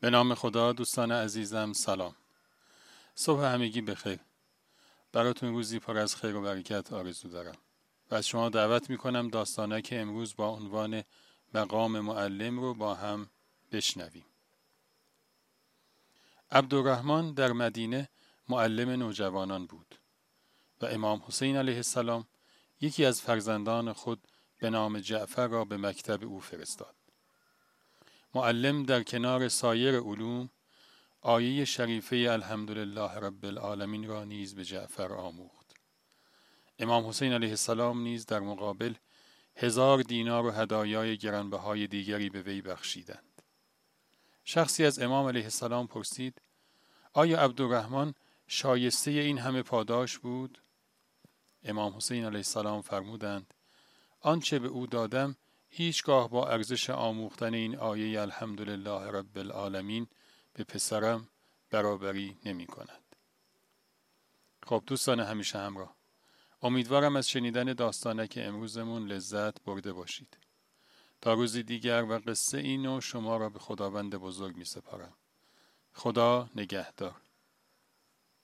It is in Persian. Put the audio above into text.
به نام خدا دوستان عزیزم سلام. صبح همگی بخیر. براتون روزی پر از خیر و برکت آرزو دارم. و از شما دعوت می‌کنم داستانه که امروز با عنوان مقام معلم رو با هم بشنویم. عبدالرحمن در مدینه معلم نوجوانان بود و امام حسین علیه السلام یکی از فرزندان خود به نام جعفر را به مکتب او فرستاد. معلم در کنار سایر علوم آیه شریفه الحمدلله رب العالمین را نیز به جعفر آموخت. امام حسین علیه السلام نیز در مقابل هزار دینار و هدایای گرانبهای دیگری به وی بخشیدند. شخصی از امام علیه السلام پرسید آیا عبدالرحمن شایسته این همه پاداش بود؟ امام حسین علیه السلام فرمودند آنچه به او دادم هیچگاه با ارزش آموختن این آیه الحمدلله رب العالمین به پسرم برابری نمی کند. خب دوستان همیشه همراه امیدوارم از شنیدن داستانک امروزمون لذت برده باشید. تا روزی دیگر و قصه اینو شما را به خداوند بزرگ می سپارم. خدا نگهدار.